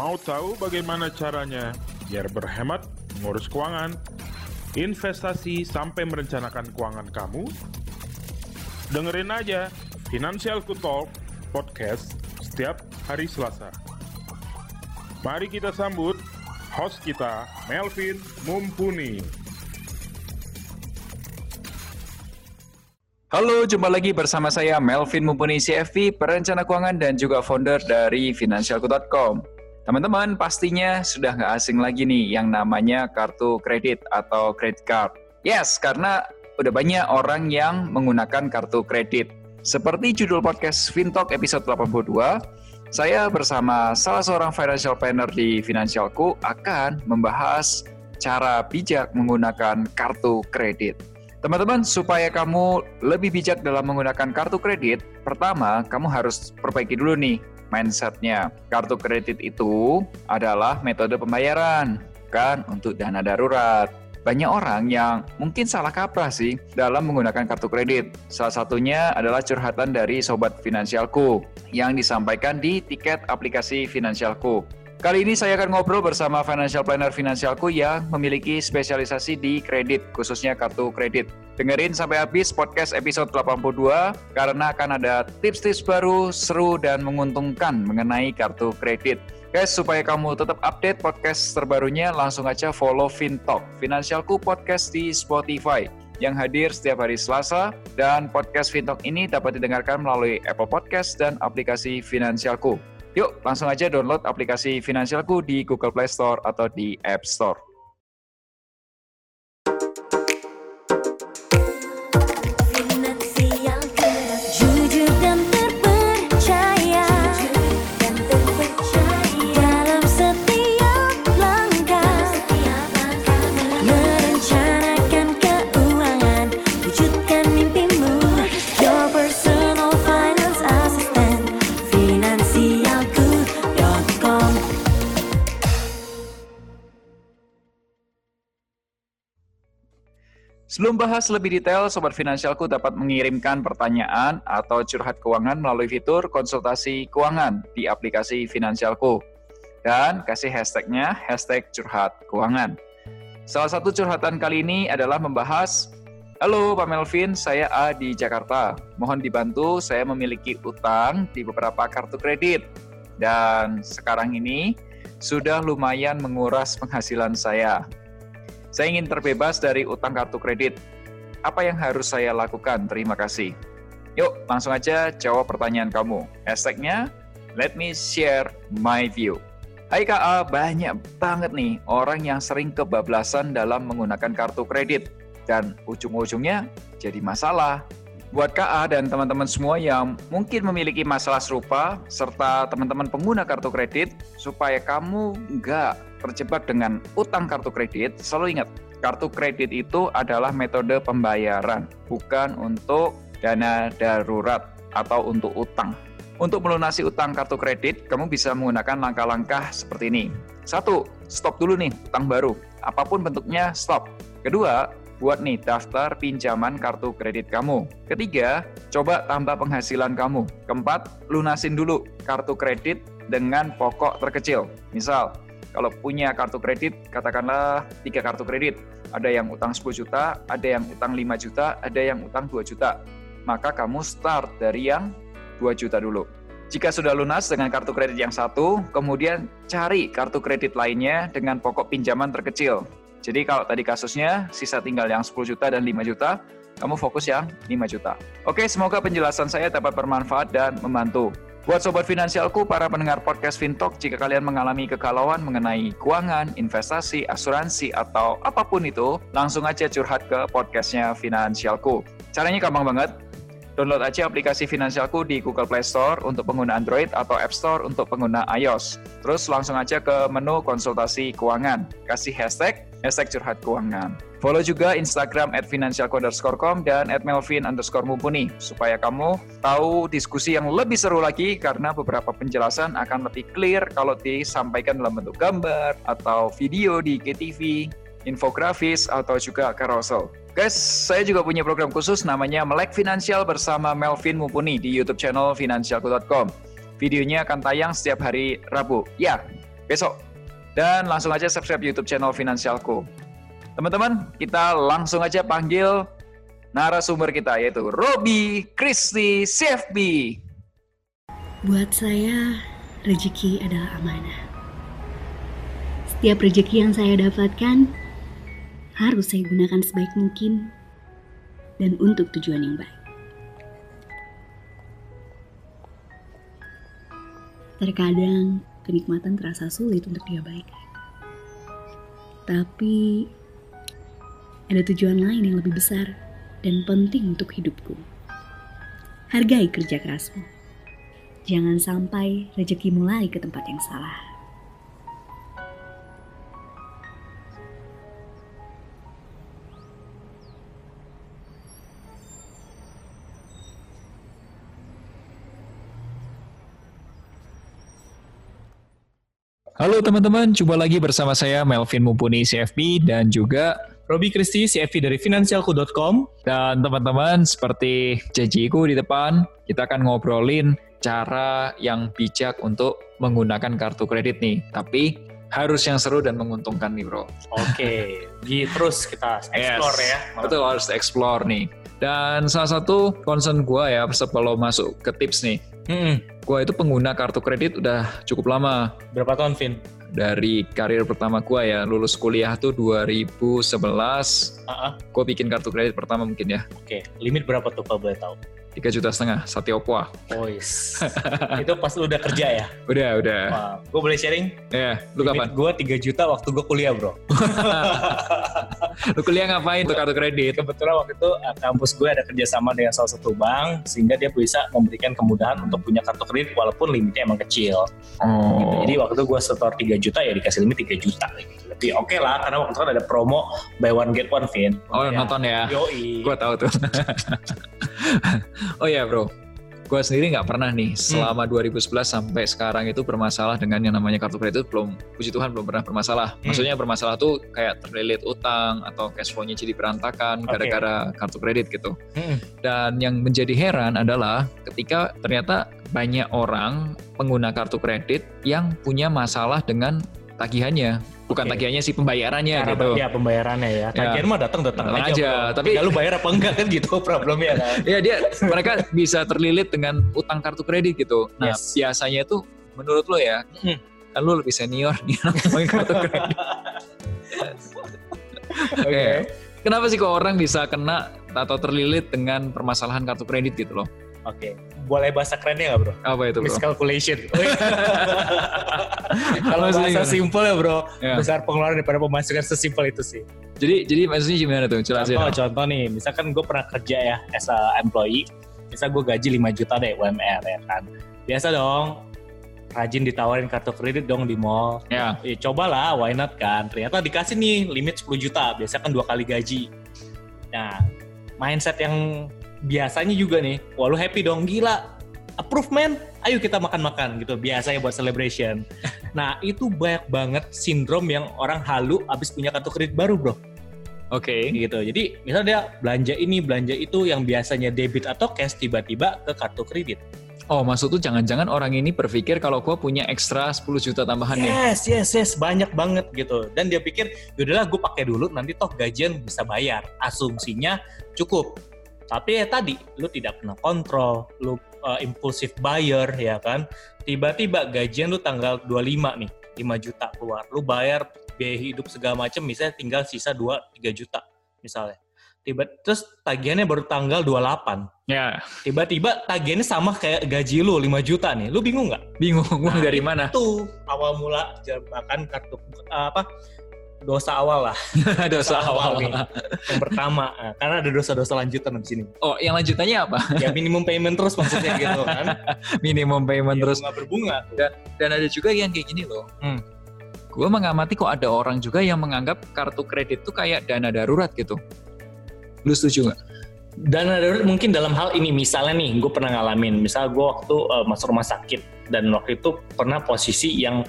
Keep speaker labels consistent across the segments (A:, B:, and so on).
A: Mau tahu bagaimana caranya biar berhemat mengurus keuangan, investasi sampai merencanakan keuangan kamu? Dengerin aja Financial Talk podcast setiap hari Selasa. Mari kita sambut host kita, Melvin Mumpuni.
B: Halo, jumpa lagi bersama saya Melvin Mumpuni CFP, perencana keuangan dan juga founder dari financialku.com. Teman-teman, pastinya sudah nggak asing lagi nih yang namanya kartu kredit atau credit card. Yes, karena udah banyak orang yang menggunakan kartu kredit. Seperti judul podcast Fintalk episode 82, saya bersama salah seorang financial planner di Financialku akan membahas cara bijak menggunakan kartu kredit. Teman-teman, supaya kamu lebih bijak dalam menggunakan kartu kredit, pertama kamu harus perbaiki dulu nih mindsetnya. Kartu kredit itu adalah metode pembayaran, bukan untuk dana darurat. Banyak orang yang mungkin salah kaprah sih dalam menggunakan kartu kredit. Salah satunya adalah curhatan dari Sobat Finansialku yang disampaikan di tiket aplikasi Finansialku. Kali ini saya akan ngobrol bersama financial planner finansialku yang memiliki spesialisasi di kredit, khususnya kartu kredit. Dengerin sampai habis podcast episode 82 karena akan ada tips-tips baru, seru, dan menguntungkan mengenai kartu kredit. Guys, supaya kamu tetap update podcast terbarunya, langsung aja follow FinTalk, Finansialku Podcast di Spotify yang hadir setiap hari Selasa dan podcast FinTalk ini dapat didengarkan melalui Apple Podcast dan aplikasi Finansialku. Yuk, langsung aja download aplikasi Finansialku di Google Play Store atau di App Store. Sebelum bahas lebih detail, Sobat Finansialku dapat mengirimkan pertanyaan atau curhat keuangan melalui fitur konsultasi keuangan di aplikasi Finansialku. Dan kasih hashtagnya, hashtag curhat keuangan. Salah satu curhatan kali ini adalah membahas, Halo Pak Melvin, saya A di Jakarta. Mohon dibantu, saya memiliki utang di beberapa kartu kredit. Dan sekarang ini sudah lumayan menguras penghasilan saya. Saya ingin terbebas dari utang kartu kredit. Apa yang harus saya lakukan? Terima kasih. Yuk, langsung aja jawab pertanyaan kamu. Hashtagnya, let me share my view. Hai KA, banyak banget nih orang yang sering kebablasan dalam menggunakan kartu kredit. Dan ujung-ujungnya jadi masalah. Buat KA dan teman-teman semua yang mungkin memiliki masalah serupa, serta teman-teman pengguna kartu kredit, supaya kamu nggak terjebak dengan utang kartu kredit, selalu ingat, kartu kredit itu adalah metode pembayaran, bukan untuk dana darurat atau untuk utang. Untuk melunasi utang kartu kredit, kamu bisa menggunakan langkah-langkah seperti ini. Satu, stop dulu nih utang baru. Apa pun bentuknya, stop. Kedua, buat nih daftar pinjaman kartu kredit kamu. Ketiga, coba tambah penghasilan kamu. Keempat, lunasin dulu kartu kredit dengan pokok terkecil. Misal, kalau punya kartu kredit, katakanlah tiga kartu kredit. Ada yang utang 10 juta, ada yang utang 5 juta, ada yang utang 2 juta. Maka kamu start dari yang 2 juta dulu. Jika sudah lunas dengan kartu kredit yang satu, kemudian cari kartu kredit lainnya dengan pokok pinjaman terkecil. Jadi kalau tadi kasusnya sisa tinggal yang 10 juta dan 5 juta, kamu fokus yang 5 juta. Oke, semoga penjelasan saya dapat bermanfaat dan membantu. Buat sobat finansialku, para pendengar podcast Fintalk, jika kalian mengalami kegalauan mengenai keuangan, investasi, asuransi, atau apa pun itu, langsung aja curhat ke podcastnya Finansialku. Caranya gampang banget, Download aja aplikasi Finansialku di Google Play Store untuk pengguna Android atau App Store untuk pengguna iOS. Terus langsung aja ke menu konsultasi keuangan. Kasih hashtag, hashtag curhat keuangan. Follow juga Instagram at financialco_com dan at melvin underscore mumpuni supaya kamu tahu diskusi yang lebih seru lagi karena beberapa penjelasan akan lebih clear kalau disampaikan dalam bentuk gambar atau video di KTV, infografis, atau juga carousel. Guys, saya juga punya program khusus namanya Melek Finansial bersama Melvin Mumpuni di YouTube channel finansialku.com. Videonya akan tayang setiap hari Rabu. Ya, besok. Dan langsung aja subscribe YouTube channel Finansialku. Teman-teman, kita langsung aja panggil narasumber kita yaitu Robi Kristi CFP.
C: Buat saya, rezeki adalah amanah. Setiap rezeki yang saya dapatkan harus saya gunakan sebaik mungkin dan untuk tujuan yang baik. Terkadang kenikmatan terasa sulit untuk diabaikan. Tapi ada tujuan lain yang lebih besar dan penting untuk hidupku. Hargai kerja kerasmu. Jangan sampai rezekimu lari ke tempat yang salah.
B: Halo teman-teman, jumpa lagi bersama saya Melvin Mumpuni CFP dan juga
D: Robi Kristi, CFP dari finansialku.com.
B: dan teman-teman seperti janjiku di depan, kita akan ngobrolin cara yang bijak untuk menggunakan kartu kredit nih. Tapi harus yang seru dan menguntungkan nih bro.
D: Oke, di terus kita explore
B: Yes,
D: ya.
B: Betul harus explore nih. Dan salah satu concern gue ya sebelum masuk ke tips nih,
D: Hmm,
B: gue itu pengguna kartu kredit udah cukup lama.
D: berapa tahun, Vin?
B: Dari karir pertama gue ya, lulus kuliah tuh 2011,
D: Ah, ah,
B: gue bikin kartu kredit pertama mungkin ya.
D: Oke, limit berapa tuh kalau boleh tahu?
B: 3 juta setengah, sate opwa.
D: Oh, yes. Itu pas lu udah kerja ya?
B: Udah, udah.
D: Wah, gue boleh sharing?
B: Ya, lu kapan?
D: Limit gue 3 juta waktu gue kuliah, bro.
B: Lu kuliah ngapain tuh kartu kredit?
D: Kebetulan waktu itu eh, kampus gue ada kerjasama dengan salah satu bank, sehingga dia bisa memberikan kemudahan untuk punya kartu kredit walaupun limitnya emang kecil. Gitu.
B: Oh.
D: Jadi waktu itu gue setor 3 juta ya dikasih limit 3 juta. Gitu. Lebih oke lah, karena waktu itu kan ada promo buy one get one, Vin.
B: Oh,
D: Ya.
B: nonton ya.
D: Yoi.
B: Gue tahu tuh. oh ya bro, gue sendiri nggak pernah nih selama 2011 sampai sekarang itu bermasalah dengan yang namanya kartu kredit belum, puji Tuhan belum pernah bermasalah.
D: Hmm.
B: Maksudnya bermasalah tuh kayak terlilit utang atau cash flow-nya jadi berantakan gara-gara kartu kredit gitu.
D: Mm-mm.
B: Dan yang menjadi heran adalah ketika ternyata banyak orang pengguna kartu kredit yang punya masalah dengan tagihannya, bukan
D: Oke.
B: tagihannya sih pembayarannya
D: Cara
B: gitu.
D: ya pembayarannya ya. Tagihan mah datang datang aja.
B: aja,
D: bro.
B: tapi-
D: lu bayar apa enggak kan gitu problemnya kan.
B: Ya dia mereka bisa terlilit dengan utang kartu kredit gitu. Nah
D: Yes.
B: biasanya itu menurut lo ya,
D: Hmm.
B: kan lo lebih senior nih ngomongin kartu kredit.
D: Oke.
B: Iya. Kenapa sih kok orang bisa kena atau terlilit dengan permasalahan kartu kredit gitu loh?
D: Oke. Boleh bahasa kerennya nggak bro?
B: Apa itu bro?
D: Miscalculation. Kalau bahasa simpel ya bro,
B: Ya.
D: besar pengeluaran daripada pemasukan sesimpel itu sih.
B: Jadi jadi maksudnya gimana tuh? Jelasin.
D: Contoh, contoh nih, misalkan gue pernah kerja ya as a employee, misal gue gaji 5 juta deh UMR ya kan. Biasa dong, rajin ditawarin kartu kredit dong di mall.
B: Ya.
D: Ya cobalah, why not kan. Ternyata dikasih nih limit 10 juta, biasa kan dua kali gaji. Nah, mindset yang biasanya juga nih, wah lu happy dong, gila. Approve man, ayo kita makan-makan gitu, biasanya buat celebration. Nah, itu banyak banget sindrom yang orang halu abis punya kartu kredit baru bro
B: Oke.
D: gitu. Jadi misalnya dia belanja ini, belanja itu yang biasanya debit atau cash tiba-tiba ke kartu kredit.
B: Oh maksud tuh jangan-jangan orang ini berpikir kalau gua punya ekstra 10 juta tambahan nih.
D: Yes, yes, yes, banyak banget gitu. Dan dia pikir, yaudahlah gue pakai dulu, nanti toh gajian bisa bayar. Asumsinya cukup. Tapi ya tadi, lu tidak pernah kontrol, lu uh, impulsif buyer ya kan. Tiba-tiba gajian lu tanggal 25 nih, 5 juta keluar. Lu bayar biaya hidup segala macam, misalnya tinggal sisa 2-3 juta misalnya. Tiba terus tagihannya baru tanggal 28.
B: Ya
D: Tiba-tiba tagihannya sama kayak gaji lu 5 juta nih. Lu bingung nggak?
B: bingung
D: Nah,
B: dari mana?
D: Itu awal mula jebakan kartu apa dosa awal lah
B: Dosa awal.
D: nih yang pertama Nah, karena ada dosa-dosa lanjutan di sini
B: Oh yang lanjutannya apa?
D: ya minimum payment terus maksudnya gitu kan
B: Minimum payment
D: ya,
B: terus.
D: bunga berbunga
B: Dan ada juga yang kayak gini loh.
D: Hmm.
B: Gue mengamati kok ada orang juga yang menganggap kartu kredit tuh kayak dana darurat gitu. Lu setuju nggak?
D: dana darurat mungkin dalam hal ini misalnya nih gue pernah ngalamin misal gue waktu eh, masuk rumah sakit dan waktu itu pernah posisi yang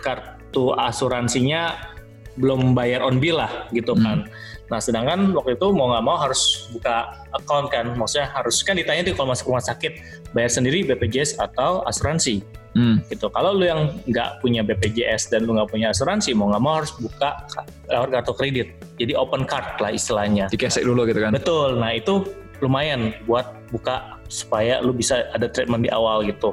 D: kartu asuransinya belum bayar on bill lah gitu
B: Hmm.
D: kan. Nah sedangkan waktu itu mau nggak mau harus buka account kan, maksudnya harus kan ditanya tuh kalau masuk rumah sakit bayar sendiri BPJS atau asuransi
B: Hmm.
D: gitu. Kalau lu yang nggak punya BPJS dan lu nggak punya asuransi mau nggak mau harus buka ka- lewat kartu kredit. Jadi open card lah istilahnya.
B: Dikesek dulu gitu kan.
D: Betul. Nah itu lumayan buat buka supaya lu bisa ada treatment di awal gitu.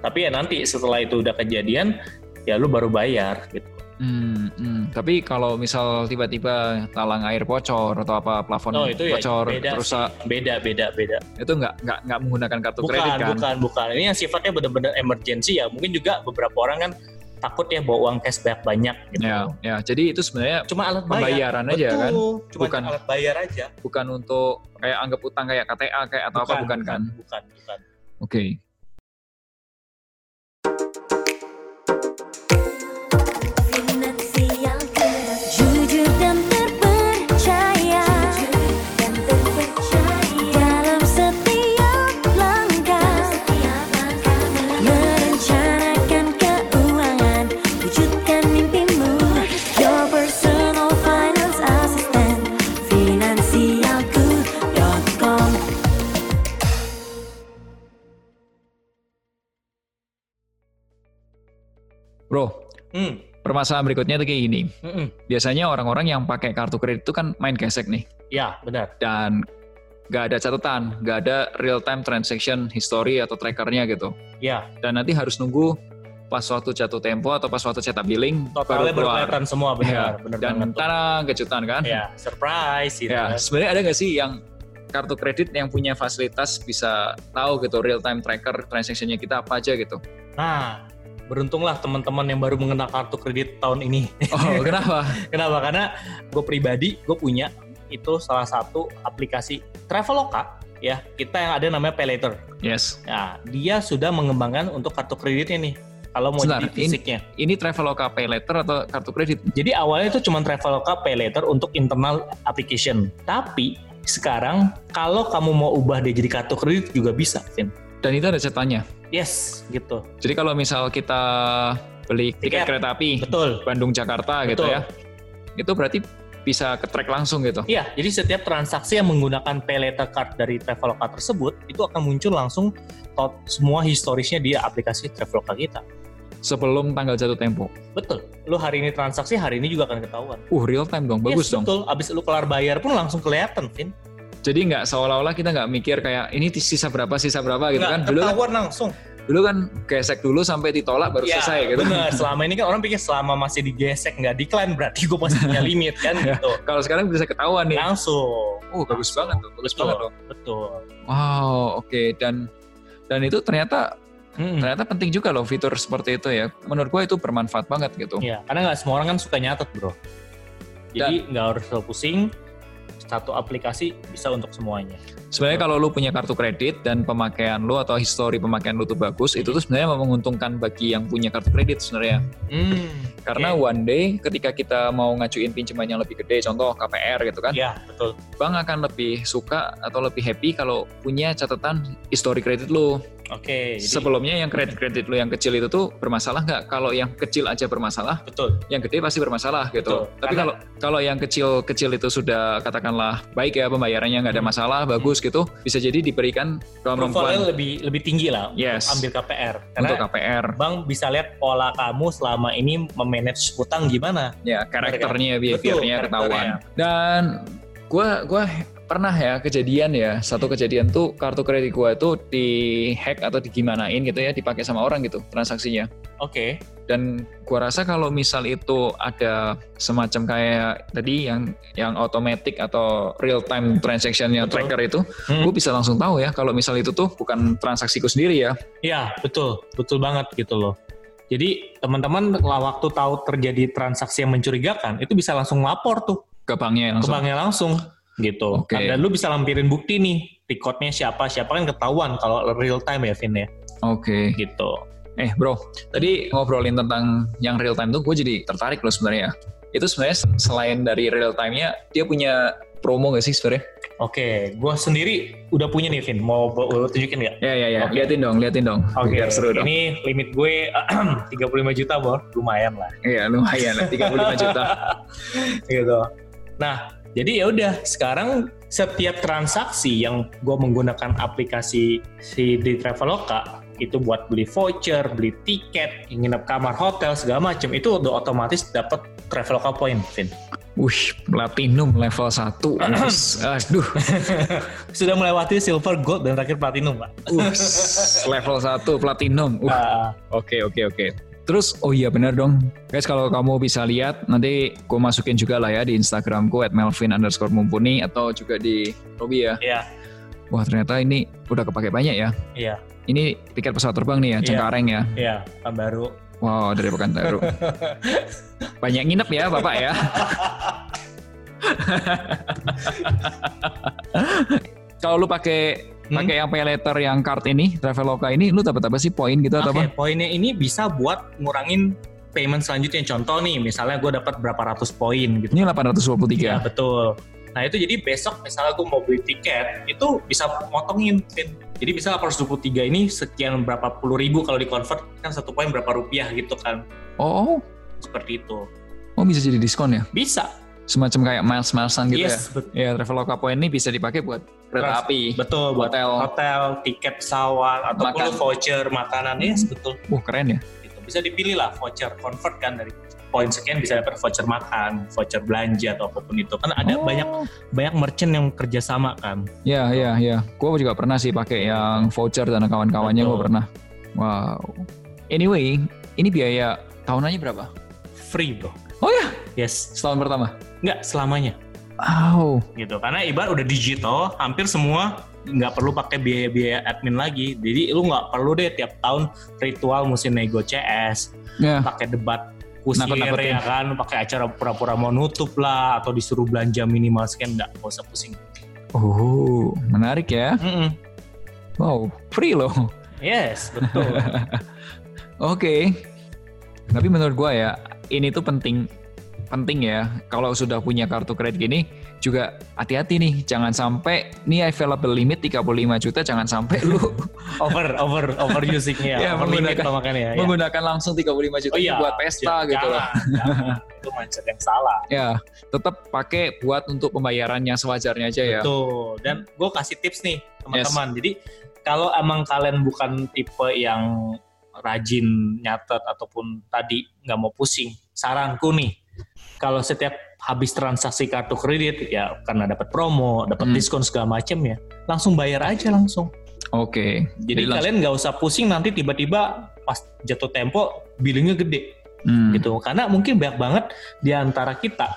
D: Tapi ya nanti setelah itu udah kejadian ya lu baru bayar gitu.
B: Hmm, hmm. Tapi kalau misal tiba-tiba talang air bocor atau apa plafon
D: Oh itu ya
B: bocor
D: beda
B: terus
D: sih. beda beda beda.
B: itu nggak nggak nggak menggunakan kartu
D: Bukan
B: kredit kan?
D: bukan bukan. Ini yang sifatnya benar-benar emergency ya. Mungkin juga beberapa orang kan takut ya bawa uang cash banyak banyak gitu.
B: Ya, ya. Jadi itu sebenarnya
D: Cuma alat bayar.
B: Pembayaran aja
D: Betul.
B: kan?
D: Cuma
B: Bukan.
D: alat bayar aja.
B: bukan untuk kayak anggap utang kayak KTA kayak atau apa bukan kan?
D: Bukan bukan.
B: Oke.
E: Finansialku
B: Bro,
D: Hmm.
B: permasalahan berikutnya tuh kayak gini.
D: Mm-mm.
B: Biasanya orang-orang yang pakai kartu kredit itu kan main gesek nih
D: Ya benar.
B: dan nggak ada catatan, nggak ada real time transaction history atau trackernya gitu.
D: Ya
B: Dan nanti harus nunggu pas waktu jatuh tempo atau pas waktu cetak billing
D: totalnya baru kelihatan semua benar.
B: Ya,
D: benar
B: dan tarang kejutan kan?
D: Ya surprise gitu.
B: Ya, sebenarnya ada nggak sih yang kartu kredit yang punya fasilitas bisa tahu gitu real time tracker transaksinya kita apa aja gitu?
D: Nah beruntunglah teman-teman yang baru mengenal kartu kredit tahun ini.
B: Oh, kenapa?
D: Kenapa? Karena gue pribadi gue punya itu salah satu aplikasi Traveloka ya kita yang ada namanya Pay Later.
B: Yes.
D: Nah dia sudah mengembangkan untuk kartu kreditnya nih. Kalau mau
B: Sebentar,
D: jadi
B: ini-
D: fisiknya.
B: Ini Traveloka Pay Later atau kartu kredit?
D: Jadi awalnya itu cuma Traveloka Pay Later untuk internal application. Tapi sekarang kalau kamu mau ubah dia jadi kartu kredit juga bisa, Vin.
B: Dan itu ada catatannya.
D: Yes, gitu.
B: Jadi kalau misal kita beli tiket
D: Tiket.
B: kereta api
D: Betul.
B: Bandung Jakarta gitu
D: Betul.
B: ya, itu berarti bisa ke track langsung gitu.
D: Iya, jadi setiap transaksi yang menggunakan pay later card dari Traveloka tersebut itu akan muncul langsung tot semua historisnya di aplikasi Traveloka kita.
B: Sebelum tanggal jatuh tempo.
D: Betul. Lu hari ini transaksi, hari ini juga akan ketahuan.
B: Uh, real time dong, bagus
D: Yes,
B: dong.
D: Betul. Abis lu kelar bayar pun langsung kelihatan, Vin.
B: Jadi nggak seolah-olah kita nggak mikir kayak ini sisa berapa, sisa berapa gitu
D: Nggak
B: kan. Dulu kan,
D: langsung.
B: dulu kan gesek dulu sampai ditolak baru
D: Ya,
B: selesai gitu.
D: Bener. Selama ini kan orang pikir selama masih digesek nggak decline berarti gue masih punya limit kan
B: Ya.
D: gitu.
B: Kalau sekarang bisa ketahuan nih.
D: Langsung.
B: Oh, bagus
D: Langsung.
B: banget tuh, bagus
D: Betul.
B: banget dong.
D: Betul.
B: Wow, oke dan dan itu ternyata
D: Mm-mm.
B: ternyata penting juga loh fitur seperti itu ya. Menurut gua itu bermanfaat banget gitu.
D: Iya, karena nggak semua orang kan suka nyatet, bro. Jadi nggak harus terlalu pusing. Satu aplikasi bisa untuk semuanya.
B: Sebenarnya kalau lu punya kartu kredit dan pemakaian lu atau histori pemakaian lu tuh bagus, itu tuh sebenarnya menguntungkan bagi yang punya kartu kredit sebenarnya.
D: Hmm.
B: Karena
D: Oke.
B: one day ketika kita mau ngajuin pinjaman yang lebih gede, contoh KPR gitu kan,
D: Iya, betul.
B: bank akan lebih suka atau lebih happy kalau punya catatan histori kredit lu.
D: Oke. jadi-
B: Sebelumnya yang kredit-kredit lu yang kecil itu tuh bermasalah nggak? Kalau yang kecil aja bermasalah,
D: betul.
B: yang gede pasti bermasalah gitu.
D: Betul.
B: Tapi
D: Karena-
B: kalau kalau yang kecil-kecil itu sudah katakanlah baik ya pembayarannya nggak ada
D: Hmm.
B: masalah, bagus gitu, bisa jadi diberikan kemampuan
D: lebih lebih tinggi lah
B: Yes.
D: untuk ambil KPR. Karena
B: untuk KPR.
D: bank bisa lihat pola kamu selama ini memanage utang gimana.
B: Ya karakternya, behaviornya ketahuan. Dan gua gua pernah ya kejadian ya satu kejadian tuh kartu kredit gua itu di hack atau digimanain gitu ya dipakai sama orang gitu transaksinya.
D: Oke.
B: dan gua rasa kalau misal itu ada semacam kayak tadi yang yang automatic atau real time transactionnya
D: Betul.
B: tracker itu
D: Hmm.
B: gue bisa langsung tahu ya kalau misal itu tuh bukan transaksiku sendiri ya
D: Iya, betul. Betul banget gitu loh. Jadi teman-teman waktu tahu terjadi transaksi yang mencurigakan, itu bisa langsung lapor tuh
B: ke banknya
D: ke
B: langsung
D: banknya langsung gitu.
B: Oke.
D: Dan lu bisa lampirin bukti nih, recordnya siapa, siapa kan ketahuan kalau real time ya Vin ya,
B: oke
D: gitu.
B: eh bro tadi ngobrolin tentang yang real time tuh gue jadi tertarik loh sebenarnya itu sebenarnya selain dari real time-nya dia punya promo gak sih sebenarnya
D: Oke, gue sendiri udah punya nih, Vin. Mau tunjukin nggak?
B: Ya ya ya,
D: Oke.
B: liatin dong, liatin dong.
D: Oke,
B: Biar seru dong.
D: ini limit gue 35 juta, Bor. Lumayan lah.
B: Iya lumayan lah, 35 juta.
D: gitu. Nah, jadi ya udah sekarang setiap transaksi yang gue menggunakan aplikasi si di Traveloka itu buat beli voucher, beli tiket, nginep kamar hotel segala macam itu udah otomatis dapat Traveloka point, Vin.
B: Wih, platinum level 1. Aduh,
D: Sudah melewati silver, gold dan terakhir platinum, Pak.
B: Us, level 1 platinum. Uh,
D: Ah,
B: Oke oke oke. Terus oh iya benar dong. Guys kalau kamu bisa lihat nanti gue masukin juga lah ya di Instagramku at Melvin underscore mumpuni atau juga di Robi ya.
D: Iya,
B: Wah ternyata ini udah kepake banyak ya.
D: iya,
B: Ini tiket pesawat terbang nih ya,
D: Iya.
B: Cengkareng ya.
D: iya, baru.
B: Wow dari Pekanbaru. banyak nginep ya bapak ya. Kalau lu pakai
D: Hmm?
B: pakai yang pay letter yang card ini Traveloka ini lu dapat apa sih poin gitu atau
D: Oke,
B: apa?
D: poinnya ini bisa buat ngurangin payment selanjutnya. Contoh nih, misalnya gue dapat berapa ratus poin gitu.
B: Ini 823.
D: Iya betul. Nah itu jadi besok misalnya gue mau beli tiket itu bisa motongin. Jadi bisa 823 ini sekian berapa puluh ribu kalau di convert kan satu poin berapa rupiah gitu kan.
B: Oh,
D: Seperti itu.
B: oh bisa jadi diskon ya?
D: Bisa.
B: Semacam kayak miles-milesan gitu
D: yes,
B: ya? Ya Traveloka poin ini bisa dipakai buat kereta api,
D: betul. Buat
B: hotel.
D: hotel, tiket pesawat, ataupun
B: Makan.
D: voucher, makanan. Yes, betul.
B: Wah keren ya.
D: Gitu. Bisa dipilih lah voucher convert kan dari poin sekian bisa dapat voucher makan, voucher belanja atau apa pun itu. Kan ada
B: Oh.
D: banyak banyak merchant yang kerjasama kan.
B: Ya, ya, ya. Gue juga pernah sih pakai yang voucher dan kawan-kawannya gue pernah. Wow. Anyway, ini biaya tahunannya berapa?
D: Free bro.
B: Oh ya,
D: Yes.
B: setahun pertama.
D: Nggak selamanya.
B: Wow.
D: gitu karena ibarat udah digital hampir semua nggak perlu pakai biaya-biaya admin lagi jadi lu nggak perlu deh tiap tahun ritual mesti nego CS
B: Ya,
D: pakai debat kusir ya kan pakai acara pura-pura mau nutup lah atau disuruh belanja minimal sekian nggak nggak usah pusing
B: oh, menarik ya.
D: Mm-mm.
B: Wow, free loh.
D: yes betul
B: Oke. Tapi menurut gua ya, ini tuh penting penting ya kalau sudah punya kartu kredit gini juga hati-hati nih jangan sampai nih available limit 35 juta jangan sampai lu
D: over over over usingnya
B: Ya,
D: over limit
B: menggunakan-
D: lah makanya ya
B: menggunakan langsung 35 juta
D: oh iya
B: buat pesta
D: J-
B: gitu loh.
D: jangan, jangan. itu mindset yang salah
B: Ya, tetap pakai buat untuk pembayaran yang sewajarnya aja ya.
D: Betul. Dan gue kasih tips nih teman-teman. Jadi kalau emang kalian bukan tipe yang rajin nyatet ataupun tadi nggak mau pusing, saranku nih, kalau setiap habis transaksi kartu kredit ya karena dapat promo, dapat
B: Hmm.
D: diskon segala macam ya, langsung bayar aja langsung.
B: Oke.
D: Jadi,
B: langsung-
D: kalian nggak usah pusing nanti tiba-tiba pas jatuh tempo billingnya gede
B: Hmm.
D: gitu karena mungkin banyak banget di antara kita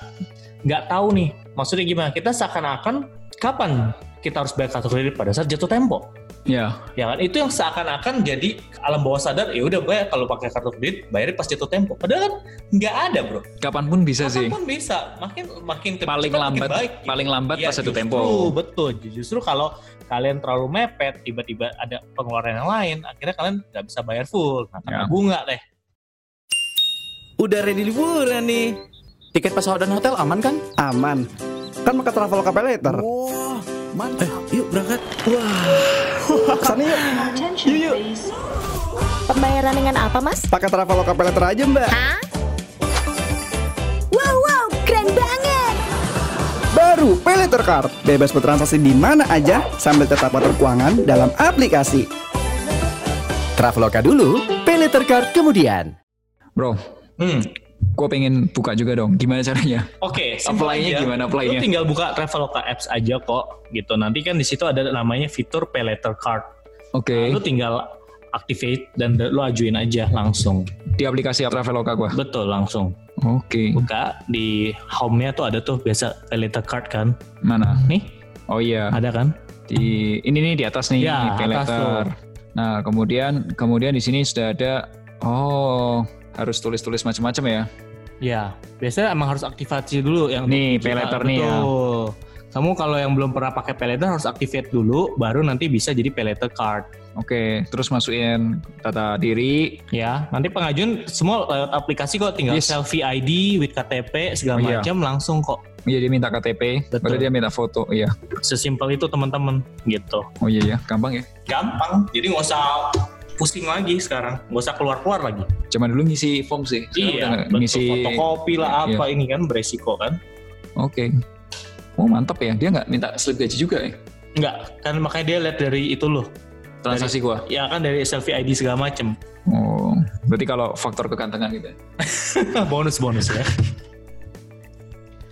D: nggak tahu nih maksudnya gimana kita seakan-akan kapan kita harus bayar kartu kredit pada saat jatuh tempo
B: Ya,
D: ya kan itu yang seakan-akan jadi alam bawah sadar ya udah bayar kalau pakai kartu kredit bayar pas jatuh tempo padahal kan nggak ada bro
B: kapan pun bisa sih.
D: kapan pun bisa makin makin
B: Paling
D: cepat makin
B: lambat,
D: baik, gitu.
B: paling lambat
D: Iya,
B: pas satu
D: justru,
B: tempo.
D: betul justru kalau kalian terlalu mepet tiba-tiba ada pengeluaran yang lain akhirnya kalian nggak bisa bayar full nah kena
B: Ya.
D: bunga deh
F: Udah ready liburan nih. Tiket pesawat dan hotel aman kan?
G: Aman. Kan pakai Traveloka Pay Later.
F: Mantap. Eh, yuk berangkat. Wah,
G: Ke sana yuk. Yuk, yuk.
E: Pembayaran dengan apa mas?
G: Pakai Traveloka Pay Later aja, Mbak.
E: Hah? Wow wow keren banget
G: Baru Pay Later Card. Bebas bertransaksi di mana aja sambil tetap atur keuangan dalam aplikasi.
H: Traveloka dulu, pay later card kemudian.
B: Bro,
D: hmm
B: gue pengen buka juga dong. Gimana caranya?
D: Oke, simpel
B: Apply-nya gimana apply-nya?
D: Lu tinggal buka Traveloka apps aja kok, gitu. Nanti kan di situ ada namanya fitur pay later card.
B: Oke,
D: Nah, lu tinggal activate dan lu ajuin aja langsung.
B: di aplikasi Traveloka gue.
D: Betul, langsung.
B: Oke,
D: Buka di home-nya tuh ada tuh biasa pay later card kan.
B: mana?
D: Nih,
B: Oh iya,
D: ada kan?
B: di ini nih di atas nih,
D: Ya,
B: pay
D: atas
B: letter. Nah, kemudian kemudian di sini sudah ada oh harus tulis-tulis macam-macam ya.
D: Ya, biasanya emang harus aktivasi dulu yang
B: Nih, pay letter nih ya.
D: Kamu kalau yang belum pernah pakai pay harus activate dulu, baru nanti bisa jadi pay card.
B: Oke, terus masukin data diri.
D: Ya, nanti pengajuan semua lewat aplikasi kok, tinggal
B: Yes.
D: selfie ID with KTP segala
B: Oh, iya.
D: macam langsung kok.
B: Iya dia minta KTP,
D: Betul.
B: baru dia minta foto. Iya.
D: Sesimpel itu teman-teman gitu.
B: Oh iya ya, gampang ya.
D: Gampang, jadi nggak usah pusing lagi sekarang, nggak usah keluar-keluar lagi.
B: Cuman dulu ngisi form sih. Sekarang
D: Iya, betul.
B: ngisi.
D: Fotokopi lah apa ini kan beresiko kan?
B: Oke. Oh mantap ya, dia nggak minta slip gaji juga ya?
D: Enggak, kan makanya dia lihat dari itu loh.
B: Transaksi gua.
D: Ya kan dari selfie ID segala macem.
B: Oh, berarti kalau faktor kegantengan gitu ya.
D: Bonus-bonus ya.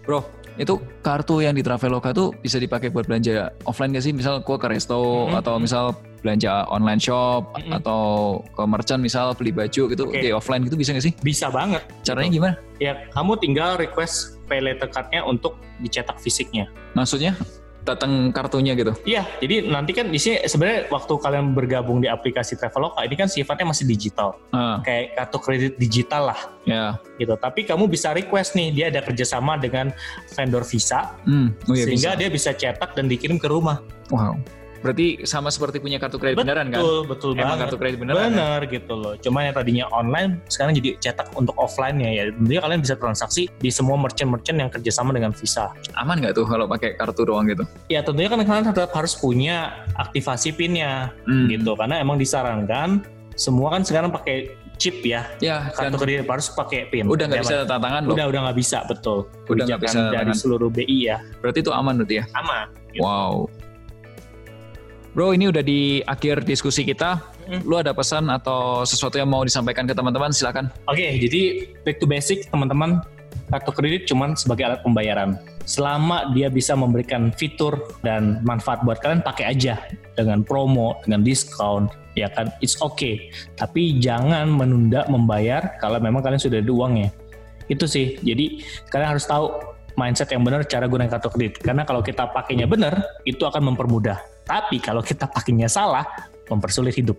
B: Bro, itu kartu yang di Traveloka tuh bisa dipakai buat belanja offline gak sih? Misal gua ke resto
D: Mhm.
B: atau misal belanja online shop
D: Mhm.
B: atau ke merchant misal beli baju gitu
D: Oke.
B: di offline gitu bisa gak sih?
D: Bisa banget.
B: Caranya gimana?
D: Ya, kamu tinggal request pay later card-nya untuk dicetak fisiknya.
B: Maksudnya datang kartunya gitu.
D: Iya, jadi nanti kan di sini sebenarnya waktu kalian bergabung di aplikasi Traveloka ini kan sifatnya masih digital,
B: Ah,
D: kayak kartu kredit digital lah
B: ya.
D: gitu. Tapi kamu bisa request nih, dia ada kerjasama dengan vendor Visa,
B: Hmm, oh iya
D: sehingga
B: bisa.
D: dia bisa cetak dan dikirim ke rumah.
B: Wow. Berarti sama seperti punya kartu kredit beneran kan?
D: Betul, betul
B: Emang
D: banget.
B: kartu kredit beneran. kan?
D: Bener gitu loh. Cuman yang tadinya online sekarang jadi cetak untuk offline-nya ya. Tentunya kalian bisa transaksi di semua merchant-merchant yang kerjasama dengan Visa.
B: Aman nggak tuh kalau pakai kartu doang gitu?
D: Ya tentunya kan kalian tetap harus punya aktivasi PIN-nya
B: Hmm.
D: gitu. Karena emang disarankan semua kan sekarang pakai chip ya.
B: Ya, kan
D: Kartu kredit harus pakai PIN.
B: udah nggak
D: Ya,
B: bisa tanda tangan loh.
D: Udah udah nggak bisa betul.
B: Udah nggak bisa
D: dari
B: tangan.
D: seluruh BI ya.
B: Berarti itu aman berarti ya?
D: Aman. Gitu.
B: Wow. Bro, ini udah di akhir diskusi kita.
D: Mm.
B: Lu ada pesan atau sesuatu yang mau disampaikan ke teman-teman? Silakan.
D: Oke, jadi back to basic teman-teman. Kartu kredit cuman sebagai alat pembayaran. Selama dia bisa memberikan fitur dan manfaat buat kalian, pakai aja dengan promo, dengan diskon, ya kan, it's okay. Tapi jangan menunda membayar kalau memang kalian sudah ada uangnya. Itu sih. Jadi kalian harus tahu mindset yang benar cara gunakan kartu kredit. Karena kalau kita pakainya benar, itu akan mempermudah. Tapi kalau kita pakainya salah, mempersulit hidup.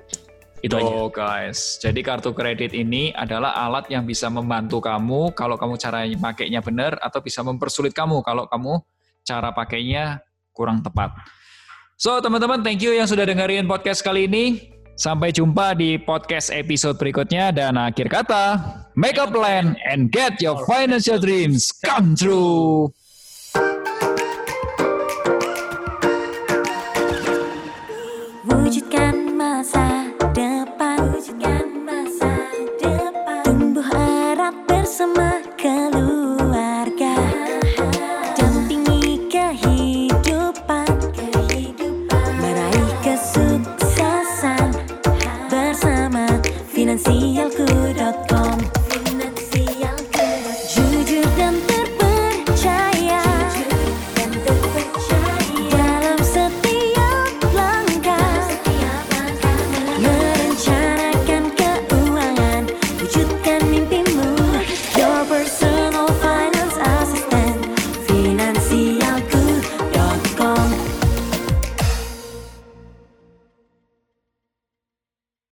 D: Itu aja.
B: Oh guys, jadi kartu kredit ini adalah alat yang bisa membantu kamu kalau kamu cara pakainya benar atau bisa mempersulit kamu kalau kamu cara pakainya kurang tepat. So teman-teman, thank you yang sudah dengerin podcast kali ini. Sampai jumpa di podcast episode berikutnya dan akhir kata, make a plan and get your financial dreams come true.